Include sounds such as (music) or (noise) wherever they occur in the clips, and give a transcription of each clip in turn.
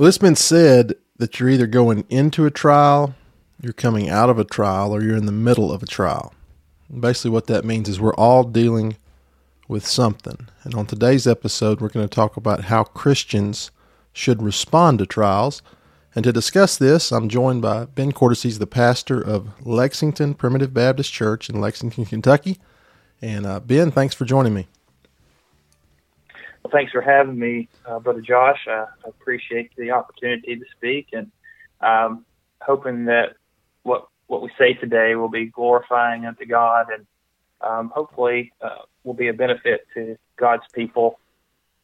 Well, it's been said that you're either going into a trial, you're coming out of a trial, or you're in the middle of a trial. And basically, what that means is we're all dealing with something. And on today's episode, we're going to talk about how Christians should respond to trials. And to discuss this, I'm joined by Ben Cordes. He's the pastor of Lexington Primitive Baptist Church in Lexington, Kentucky. And uh, Ben, thanks for joining me. Well, thanks for having me, uh, Brother Josh. I appreciate the opportunity to speak and um, hoping that what what we say today will be glorifying unto God and um, hopefully uh, will be a benefit to God's people.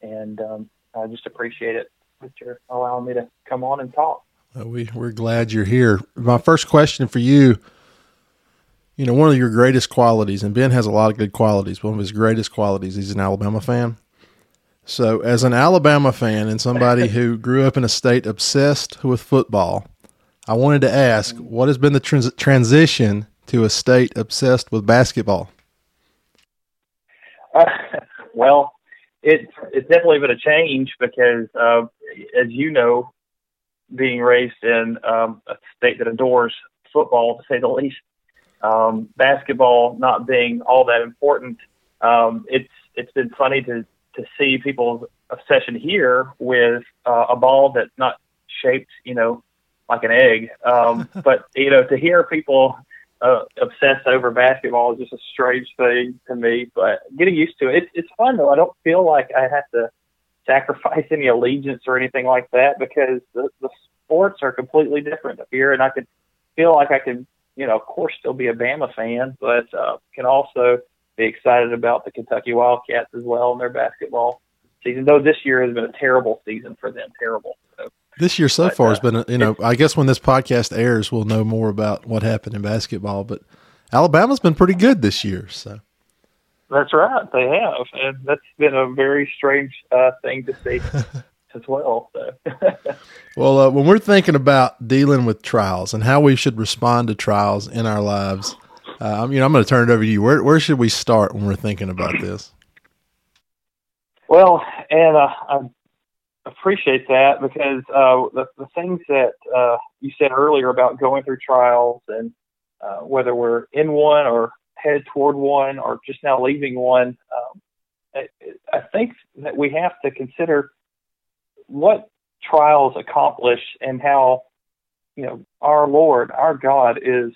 And um, I just appreciate it that you're allowing me to come on and talk. Uh, we we're glad you're here. My first question for you. You know, one of your greatest qualities, and Ben has a lot of good qualities. One of his greatest qualities, he's an Alabama fan. So, as an Alabama fan and somebody who grew up in a state obsessed with football, I wanted to ask what has been the trans- transition to a state obsessed with basketball? Uh, well, it's it's definitely been a change because, uh, as you know, being raised in um, a state that adores football, to say the least, um, basketball not being all that important, um, it's it's been funny to to see people's obsession here with uh, a ball that's not shaped, you know, like an egg. Um, (laughs) but you know, to hear people uh, obsess over basketball is just a strange thing to me. But getting used to it, it's, it's fun though. I don't feel like I have to sacrifice any allegiance or anything like that because the, the sports are completely different up here, and I can feel like I can, you know, of course, still be a Bama fan, but uh, can also be excited about the Kentucky Wildcats as well and their basketball season. Though this year has been a terrible season for them, terrible. So, this year so but, far has uh, been, you know, I guess when this podcast airs, we'll know more about what happened in basketball. But Alabama's been pretty good this year, so. That's right, they have, and that's been a very strange uh, thing to see (laughs) as well. So. (laughs) well, uh, when we're thinking about dealing with trials and how we should respond to trials in our lives, uh, you know, I'm going to turn it over to you. Where where should we start when we're thinking about (clears throat) this? Well, and uh, I appreciate that because uh, the, the things that uh, you said earlier about going through trials and uh, whether we're in one or headed toward one or just now leaving one, um, I, I think that we have to consider what trials accomplish and how you know our Lord, our God, is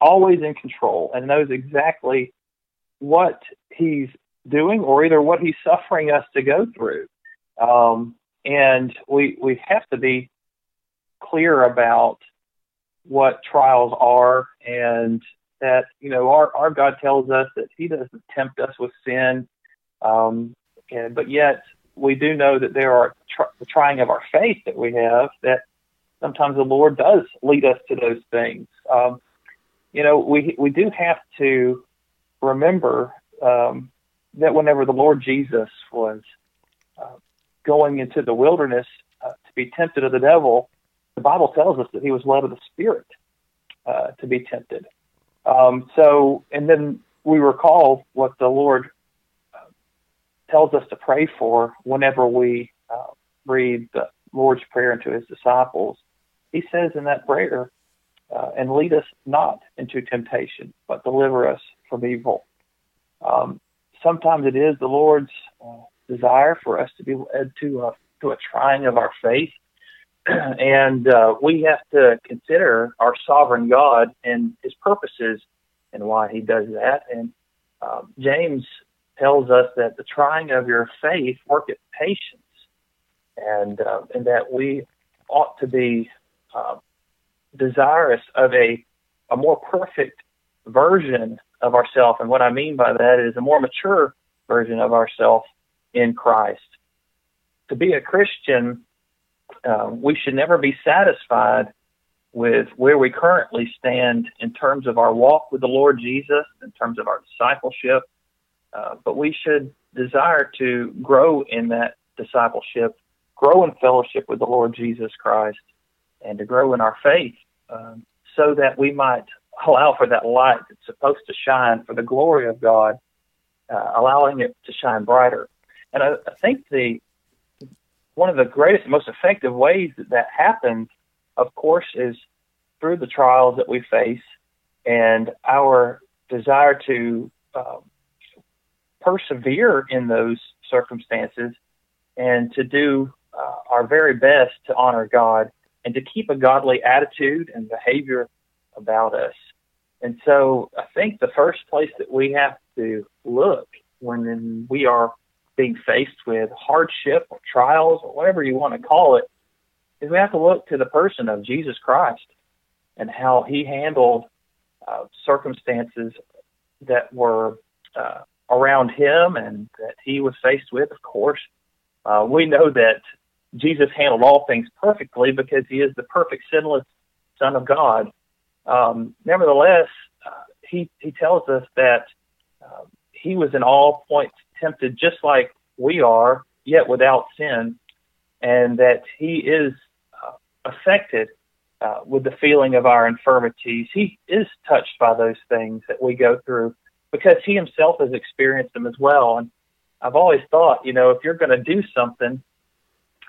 always in control and knows exactly what He's doing or either what He's suffering us to go through. Um, and we we have to be clear about what trials are and that you know our our God tells us that He doesn't tempt us with sin, um, and, but yet we do know that there are tr- the trying of our faith that we have that sometimes the Lord does lead us to those things. Um, you know, we we do have to remember um, that whenever the Lord Jesus was uh, going into the wilderness uh, to be tempted of the devil, the Bible tells us that he was led of the Spirit uh, to be tempted. Um, so, and then we recall what the Lord uh, tells us to pray for whenever we uh, read the Lord's Prayer into his disciples. He says in that prayer, uh, and lead us not into temptation, but deliver us from evil. Um, sometimes it is the Lord's uh, desire for us to be led to a to a trying of our faith, (clears throat) and uh, we have to consider our sovereign God and His purposes and why He does that. And uh, James tells us that the trying of your faith worketh patience, and uh, and that we ought to be uh, desirous of a a more perfect version of ourselves. And what I mean by that is a more mature version of ourselves in Christ. To be a Christian, uh, we should never be satisfied with where we currently stand in terms of our walk with the Lord Jesus, in terms of our discipleship, uh, but we should desire to grow in that discipleship, grow in fellowship with the Lord Jesus Christ, and to grow in our faith um, so that we might allow for that light that's supposed to shine for the glory of God, uh, allowing it to shine brighter. And I, I think the one of the greatest, most effective ways that that happens, of course, is through the trials that we face and our desire to um, persevere in those circumstances and to do uh, our very best to honor God and to keep a godly attitude and behavior about us. And so I think the first place that we have to look when we are being faced with hardship or trials or whatever you want to call it is we have to look to the person of Jesus Christ and how he handled uh, circumstances that were uh, around him and that he was faced with, of course. Uh, we know that Jesus handled all things perfectly because he is the perfect, sinless Son of God. Um, nevertheless, uh, he, he tells us that uh, he was in all points tempted just like we are, yet without sin, and that he is uh, affected uh, with the feeling of our infirmities. He is touched by those things that we go through because he himself has experienced them as well. And I've always thought, you know, if you're going to do something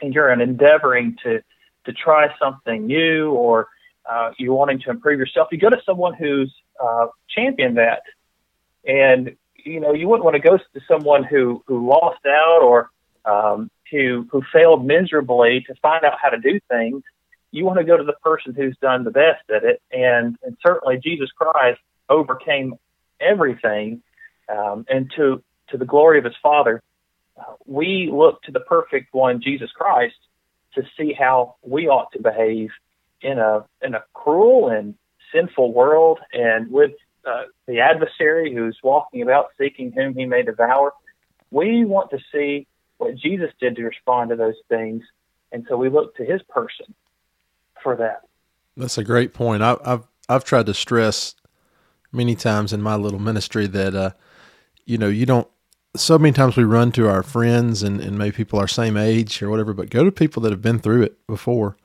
and you're an endeavoring to to try something new or uh, you're wanting to improve yourself, you go to someone who's uh, championed that. And you know, you wouldn't want to go to someone who who lost out or um, who who failed miserably to find out how to do things. You want to go to the person who's done the best at it, and and certainly Jesus Christ overcame everything, um, and to to the glory of His Father, we look to the perfect one, Jesus Christ, to see how we ought to behave in a in a cruel and sinful world, and with uh, the adversary who's walking about seeking whom he may devour. We want to see what Jesus did to respond to those things, and so we look to his person for that. That's a great point. I, I've I've tried to stress many times in my little ministry that uh, you know you don't. So many times we run to our friends and, and maybe people our same age or whatever, but go to people that have been through it before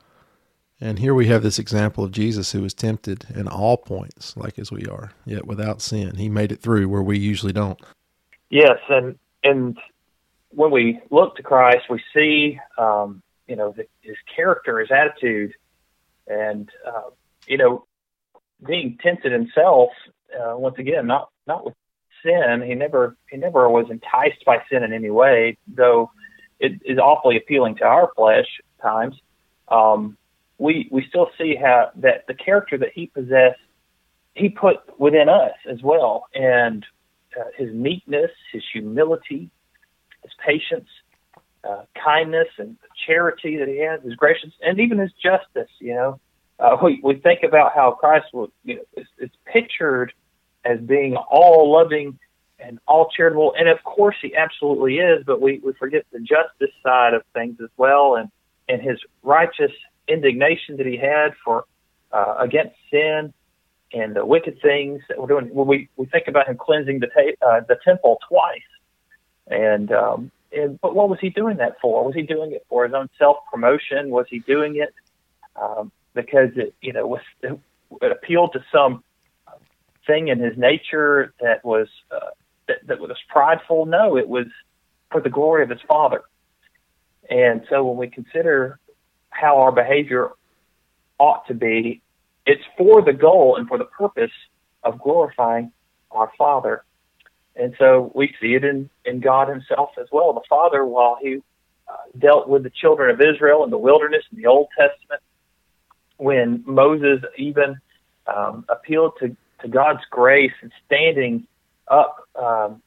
and here we have this example of Jesus who was tempted in all points, like as we are, yet without sin. He made it through where we usually don't. Yes, and and when we look to Christ, we see, um, you know, his character, his attitude, and uh, you know, being tempted himself. Uh, once again, not not with sin. He never he never was enticed by sin in any way, though it is awfully appealing to our flesh at times. Um, we we still see how that the character that he possessed he put within us as well, and uh, his meekness, his humility, his patience, uh, kindness, and charity that he has, his gracious, and even his justice. You know, uh, we we think about how Christ will you know is, is pictured as being all loving and all charitable, and of course he absolutely is. But we we forget the justice side of things as well, and and his righteous indignation that he had for uh, against sin and the wicked things that we're doing. When we we think about him cleansing the ta- uh, the temple twice, and um, and but what was he doing that for? Was he doing it for his own self promotion? Was he doing it um, because it you know was it, it appealed to some thing in his nature that was uh, that, that was prideful? No, it was for the glory of his Father. And so when we consider how our behavior ought to be. It's for the goal and for the purpose of glorifying our Father. And so we see it in, in God Himself as well. The Father, while He uh, dealt with the children of Israel in the wilderness in the Old Testament, when Moses even um, appealed to, to God's grace and standing up, um,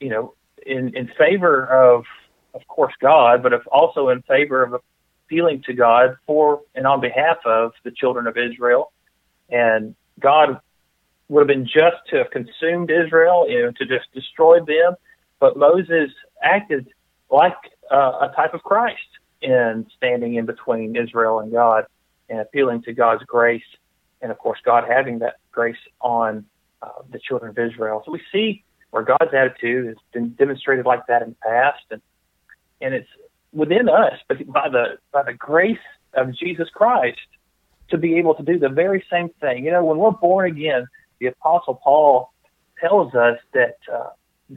you know, in, in favor of, of course, God, but also in favor of appealing to God for and on behalf of the children of Israel. And God would have been just to have consumed Israel, you know, to just destroy them. But Moses acted like uh, a type of Christ in standing in between Israel and God and appealing to God's grace. And of course, God having that grace on uh, the children of Israel. So we see where God's attitude has been demonstrated like that in the past. And, and it's within us, but by the by the grace of Jesus Christ, to be able to do the very same thing. You know, when we're born again, the Apostle Paul tells us that uh,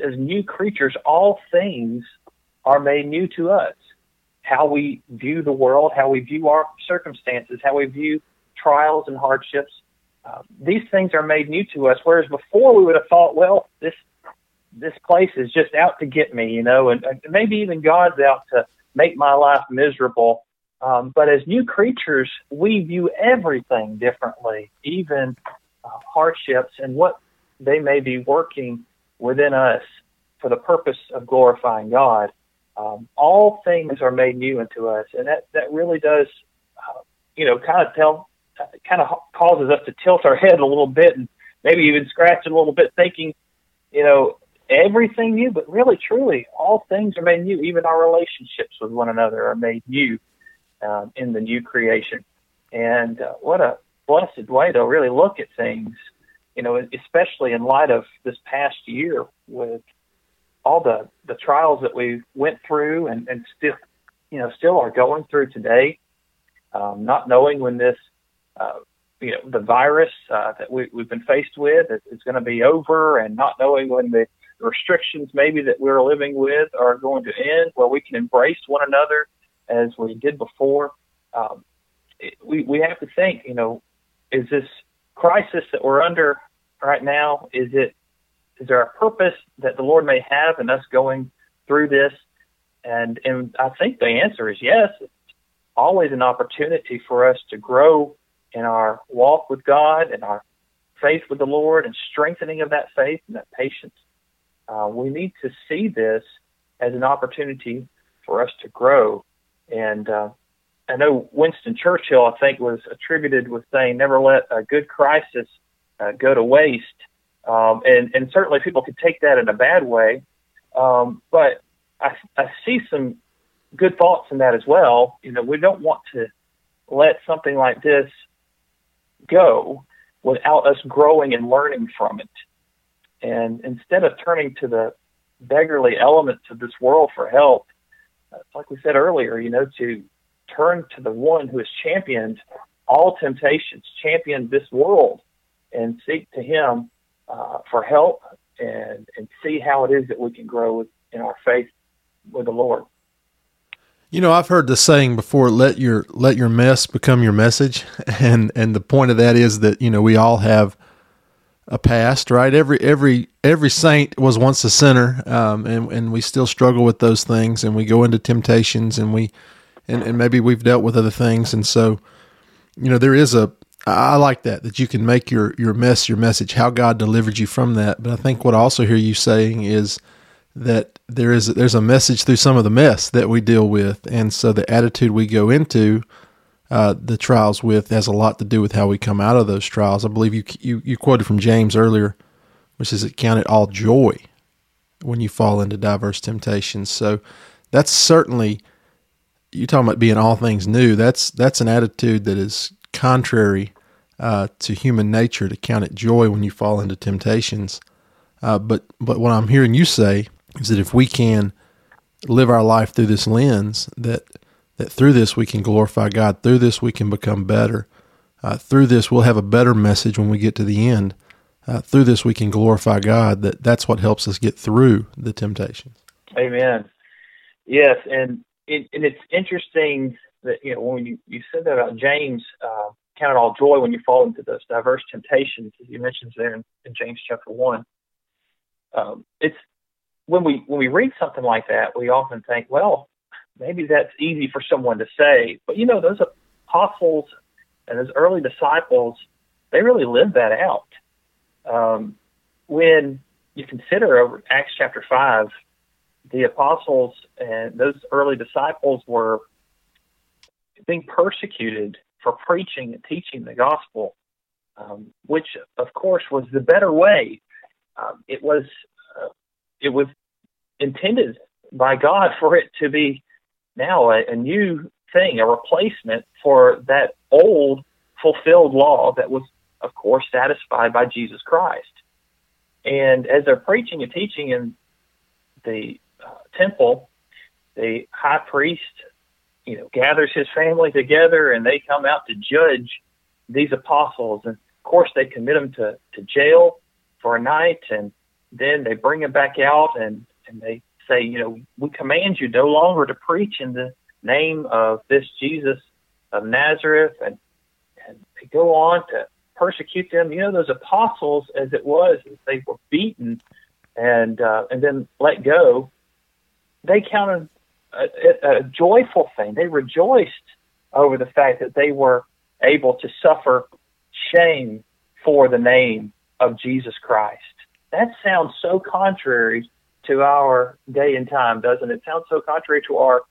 as new creatures, all things are made new to us, how we view the world, how we view our circumstances, how we view trials and hardships. Uh, these things are made new to us, whereas before we would have thought, well, this this place is just out to get me, you know, and, and maybe even God's out to make my life miserable. Um, but as new creatures, we view everything differently, even uh, hardships and what they may be working within us for the purpose of glorifying God. Um, all things are made new unto us, and that that really does, uh, you know, kind of tell, kind of causes us to tilt our head a little bit and maybe even scratch it a little bit, thinking, you know, everything new, but really, truly, all things are made new. Even our relationships with one another are made new um, in the new creation. And uh, what a blessed way to really look at things, you know, especially in light of this past year with all the, the trials that we went through and, and still, you know, still are going through today. Um, not knowing when this, uh, you know, the virus uh, that we, we've been faced with is, is going to be over, and not knowing when the restrictions maybe that we're living with are going to end, where we can embrace one another as we did before. Um, it, we we have to think, you know, is this crisis that we're under right now? Is it is there a purpose that the Lord may have in us going through this? And and I think the answer is yes. It's always an opportunity for us to grow in our walk with God and our faith with the Lord and strengthening of that faith and that patience uh, we need to see this as an opportunity for us to grow. And uh, I know Winston Churchill, I think, was attributed with saying, "Never let a good crisis uh, go to waste." Um, and, and certainly, people could take that in a bad way. Um, but I, I see some good thoughts in that as well. You know, we don't want to let something like this go without us growing and learning from it. And instead of turning to the beggarly elements of this world for help, uh, like we said earlier, you know, to turn to the one who has championed all temptations, championed this world, and seek to him uh, for help and, and see how it is that we can grow in our faith with the Lord. You know, I've heard the saying before, let your let your mess become your message. (laughs) And and the point of that is that, you know, we all have a past, right? Every every every saint was once a sinner, um, and and we still struggle with those things, and we go into temptations, and we, and, and maybe we've dealt with other things, and so, you know, there is a. I like that that you can make your your mess your message, how God delivered you from that. But I think what I also hear you saying is that there is there's a message through some of the mess that we deal with, and so the attitude we go into uh, the trials with has a lot to do with how we come out of those trials. I believe you, you you quoted from James earlier, which says it counted all joy when you fall into diverse temptations. So that's certainly you talking about being all things new. That's that's an attitude that is contrary uh, to human nature to count it joy when you fall into temptations. Uh, but but what I'm hearing you say is that if we can live our life through this lens, that that through this we can glorify God. Through this we can become better. Uh, through this we'll have a better message when we get to the end. Uh, through this we can glorify God. That that's what helps us get through the temptations. Amen. Yes, and it, and it's interesting that you know when you, you said that about James, uh, count it all joy when you fall into those diverse temptations, as you mentioned there in, in James chapter one. Um, it's when we when we read something like that, we often think, well, maybe that's easy for someone to say, but you know, those apostles and those early disciples, they really lived that out. Um, when you consider over Acts chapter 5, the apostles and those early disciples were being persecuted for preaching and teaching the gospel, um, which of course was the better way. Um, it was it was intended by God for it to be now a, a new thing, a replacement for that old fulfilled law that was, of course, satisfied by Jesus Christ. And as they're preaching and teaching in the uh, temple, the high priest, you know, gathers his family together and they come out to judge these apostles. And of course, they commit them to, to jail for a night and then they bring them back out and, and they say, you know, we command you no longer to preach in the name of this Jesus of Nazareth, and and they go on to persecute them. You know, those apostles, as it was, as they were beaten and uh, and then let go, they counted a, a, a joyful thing. They rejoiced over the fact that they were able to suffer shame for the name of Jesus Christ. That sounds so contrary to our day and time, doesn't it? sounds so contrary to our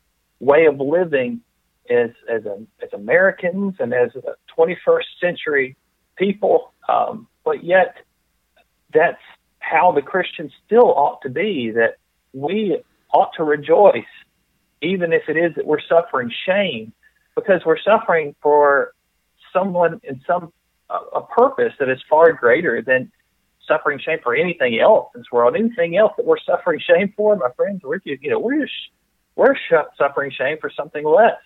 way of living as as a, as Americans and as a 21st century people. Um, but yet, that's how the Christians still ought to be. That we ought to rejoice, even if it is that we're suffering shame, because we're suffering for someone in some a purpose that is far greater than suffering shame for anything else in this world. Anything else that we're suffering shame for, my friends, we're you know we're just we're suffering shame for something less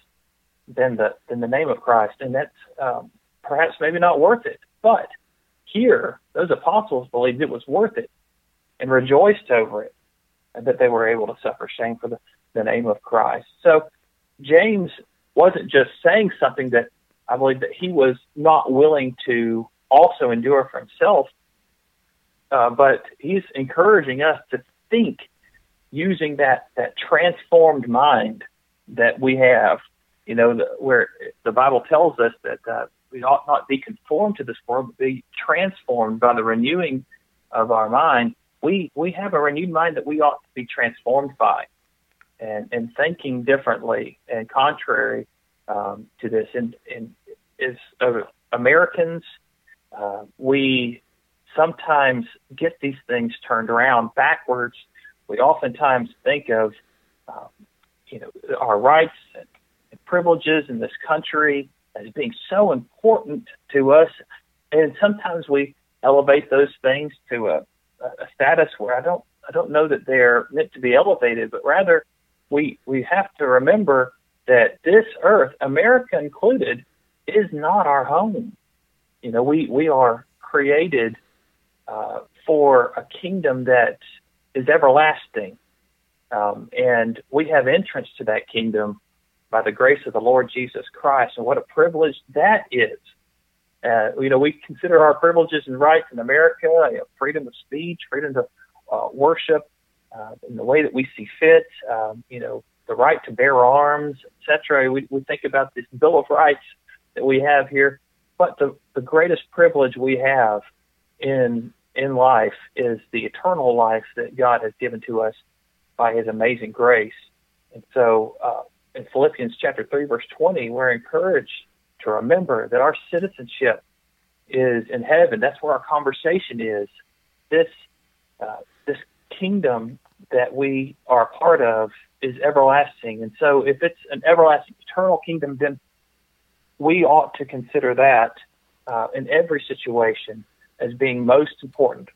than the than the name of Christ, and that's um, perhaps maybe not worth it. But here, those apostles believed it was worth it and rejoiced over it, that they were able to suffer shame for the, the name of Christ. So James wasn't just saying something that I believe that he was not willing to also endure for himself, uh, but he's encouraging us to think using that that transformed mind that we have. You know, the, where the Bible tells us that uh, we ought not be conformed to this world, but be transformed by the renewing of our mind. We we have a renewed mind that we ought to be transformed by, and and thinking differently and contrary um, to this. And and as uh, Americans, uh, we sometimes get these things turned around backwards. We oftentimes think of, um, you know, our rights and, and privileges in this country as being so important to us, and sometimes we elevate those things to a, a status where I don't I don't know that they're meant to be elevated, but rather we we have to remember that this earth, America included, is not our home. You know, we we are created uh, for a kingdom that is everlasting. Um, and we have entrance to that kingdom by the grace of the Lord Jesus Christ. And what a privilege that is. Uh, you know, we consider our privileges and rights in America, you know, freedom of speech, freedom to uh, worship uh, in the way that we see fit, um, you know, the right to bear arms, etc. We, we think about this Bill of Rights that we have here. But the, the greatest privilege we have in in life is the eternal life that God has given to us by His amazing grace. And so, uh, in Philippians chapter three, verse twenty, we're encouraged to remember that our citizenship is in heaven. That's where our conversation is. This uh, this kingdom that we are part of is everlasting. And so, if it's an everlasting, eternal kingdom, then we ought to consider that uh, in every situation as being most important.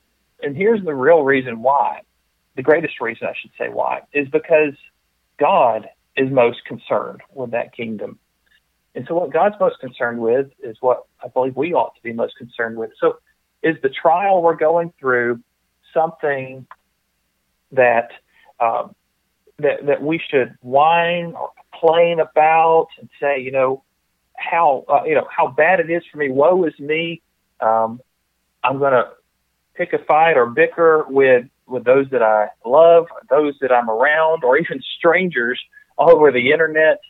And here's the real reason why the greatest reason I should say why is because God is most concerned with that kingdom. And so, what God's most concerned with is what I believe we ought to be most concerned with. So, is the trial we're going through something that um, that that we should whine or complain about and say, you know, how uh, you know how bad it is for me. Woe is me. Um, I'm going to pick a fight or bicker with with those that I love, those that I'm around, or even (laughs) strangers over the internet?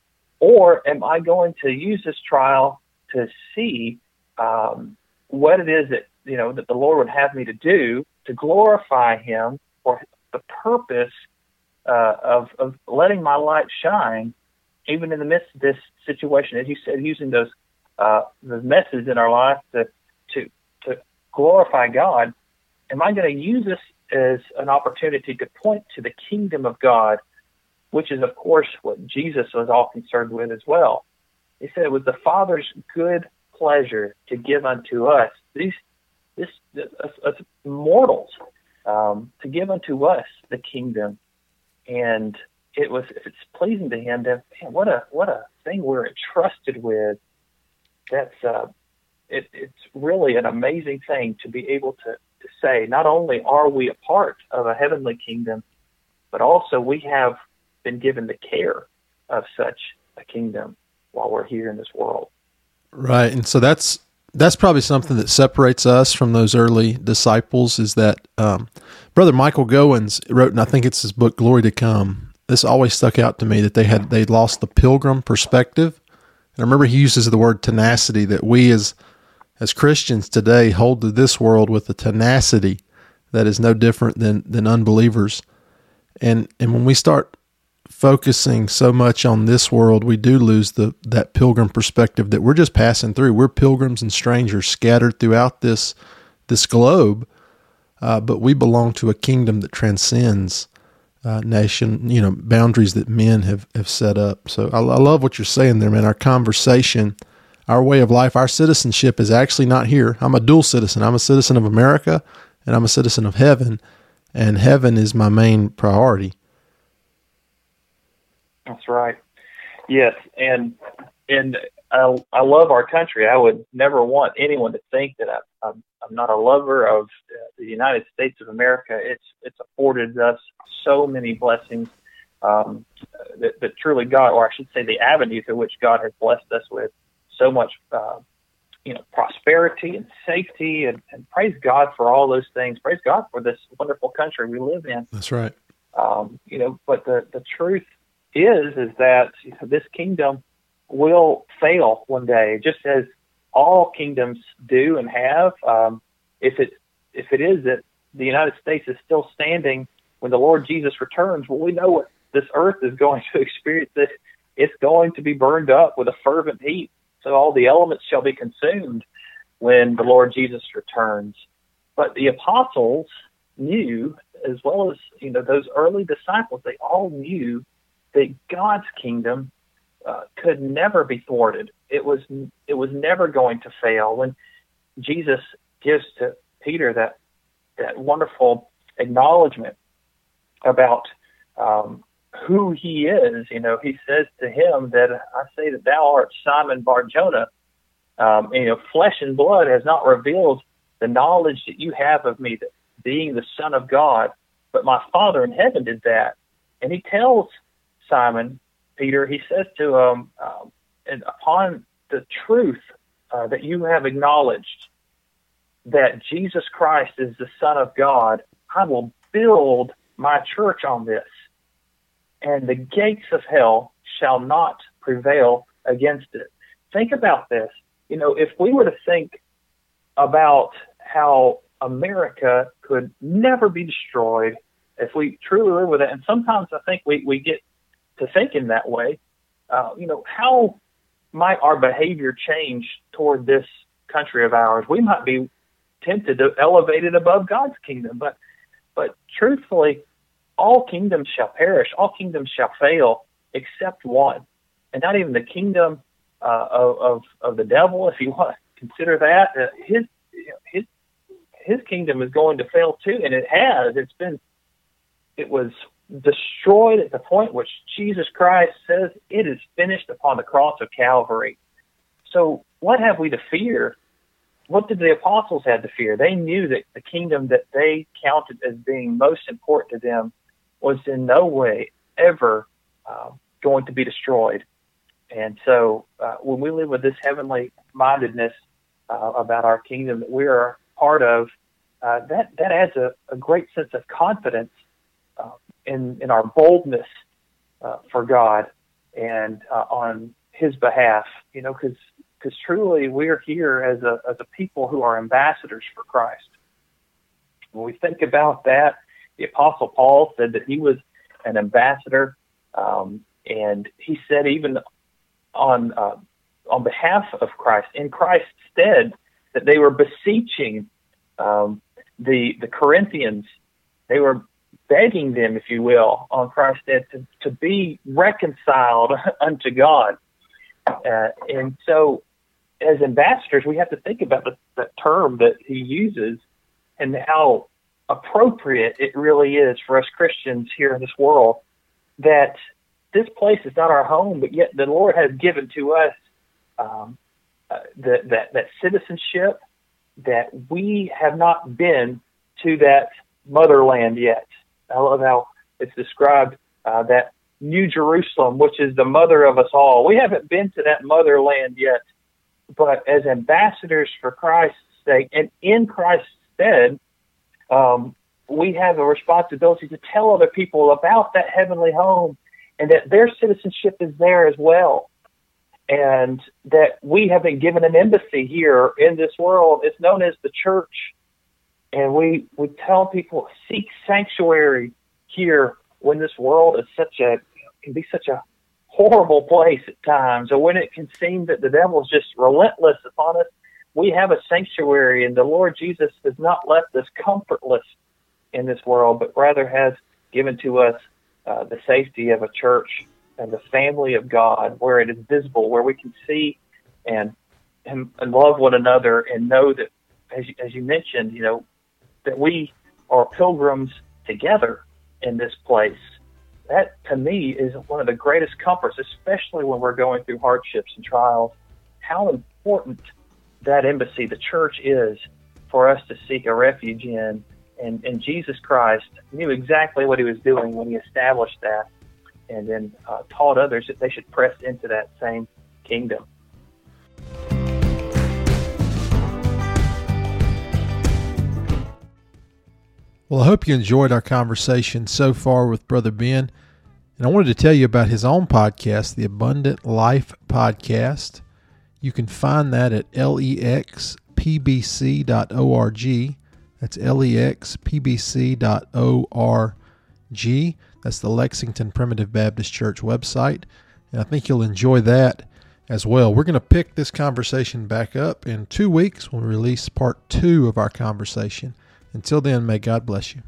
Or am I going to use this trial to see um, what it is that you know that the Lord would have me to do to glorify Him for the purpose uh, of of letting my light shine, even in the midst of this situation, as you said, using those uh, the messes in our life to to to glorify God. Am I going to use this as an opportunity to point to the kingdom of God, which is, of course, what Jesus was all concerned with as well? He said it was the Father's good pleasure to give unto us these this us, us mortals um, to give unto us the kingdom, and it was it's pleasing to Him, then man, what a what a thing we're entrusted with. That's uh, it, it's really an amazing thing to be able to, to say not only are we a part of a heavenly kingdom, but also we have been given the care of such a kingdom while we're here in this world. Right, and so that's that's probably something that separates us from those early disciples is that um, brother Michael Gowens wrote, and I think it's his book "Glory to Come." This always stuck out to me that they had they lost the pilgrim perspective. And I remember he uses the word tenacity that we as as Christians today hold to this world with a tenacity that is no different than than unbelievers. And and when we start focusing so much on this world, we do lose the that pilgrim perspective that we're just passing through. We're pilgrims and strangers scattered throughout this this globe, uh, but we belong to a kingdom that transcends uh, nation, you know, boundaries that men have have set up. So I, I love what you're saying there, man. Our conversation, our way of life, our citizenship is actually not here. I'm a dual citizen. I'm a citizen of America, and I'm a citizen of heaven, and heaven is my main priority. That's right. Yes, and and I I love our country. I would never want anyone to think that I, I'm I'm not a lover of the United States of America. It's it's afforded us so many blessings um, that, that truly God, or I should say, the avenue through which God has blessed us with so much, uh, you know, prosperity and safety, and, and praise God for all those things. Praise God for this wonderful country we live in. That's right. Um, you know, but the the truth is is that you know, this kingdom will fail one day, just as all kingdoms do and have. Um, if it if it is that the United States is still standing when the Lord Jesus returns, well, we know what this earth is going to (laughs) experience. This it's going to be burned up with a fervent heat. So all the elements shall be consumed when the Lord Jesus returns. But the apostles knew, as well as you know, those early disciples, they all knew that God's kingdom uh, could never be thwarted. It was it was never going to fail. When Jesus gives to Peter that that wonderful acknowledgement about um, who he is, you know, he says to him that I say that thou art Simon Barjona. Um, you know, flesh and blood has not revealed the knowledge that you have of me, that being the Son of God, but my Father in heaven did that. And he tells Simon, Peter, he says to him, um, and upon the truth uh, that you have acknowledged that Jesus Christ is the Son of God, I will build my church on this, and the gates of hell shall not prevail against it. Think about this. You know, if we were to think about how America could never be destroyed, if we truly live with it, and sometimes I think we, we get to think in that way, uh, you know, how might our behavior change toward this country of ours? We might be tempted to elevate it above God's kingdom, but but truthfully, all kingdoms shall perish, all kingdoms shall fail, except one, and not even the kingdom uh, of, of of the devil, if you want to consider that. Uh, his his his kingdom is going to fail too, and it has. It's been it was destroyed at the point which Jesus Christ says it is finished upon the cross of Calvary. So, what have we to fear? What did the apostles have to fear? They knew that the kingdom that they counted as being most important to them was in no way ever uh, going to be destroyed. And so, uh, when we live with this heavenly mindedness uh, about our kingdom that we are part of, uh, that that adds a, a great sense of confidence uh, in in our boldness uh, for God and on His behalf. You know, because because truly we are here as a as a people who are ambassadors for Christ. When we think about that, the Apostle Paul said that he was an ambassador, um, and he said even on uh, on behalf of Christ, in Christ's stead, that they were beseeching um, the the Corinthians. They were begging them, if you will, on Christ's death to, to be reconciled (laughs) unto God. Uh, and so, as ambassadors, we have to think about the, the term that he uses and how appropriate it really is for us Christians here in this world that this place is not our home, but yet the Lord has given to us um, uh, that, that citizenship that we have not been to that motherland yet. I love how it's described uh, that New Jerusalem, which is the mother of us all. We haven't been to that motherland yet, but as ambassadors for Christ's sake and in Christ's stead, um, we have a responsibility to tell other people about that heavenly home and that their citizenship is there as well. And that we have been given an embassy here in this world. It's known as the church. And we, we tell people seek sanctuary here when this world is such a can be such a horrible place at times, or when it can seem that the devil's just relentless upon us, we have a sanctuary, and the Lord Jesus has not left us comfortless in this world, but rather has given to us uh, the safety of a church and the family of God, where it is visible, where we can see and and, love one another, and know that, as you, as you mentioned, you know, that we are pilgrims together in this place. That to me is one of the greatest comforts, especially when we're going through hardships and trials. How important that embassy, the church, is for us to seek a refuge in. And, and Jesus Christ knew exactly what he was doing when he established that and then uh, taught others that they should press into that same kingdom. Well, I hope you enjoyed our conversation so far with Brother Ben. And I wanted to tell you about his own podcast, the Abundant Life Podcast. You can find that at lexpbc.org. That's lexpbc.org. That's the Lexington Primitive Baptist Church website. And I think you'll enjoy that as well. We're going to pick this conversation back up in two weeks when we release part two of our conversation. Until then, may God bless you.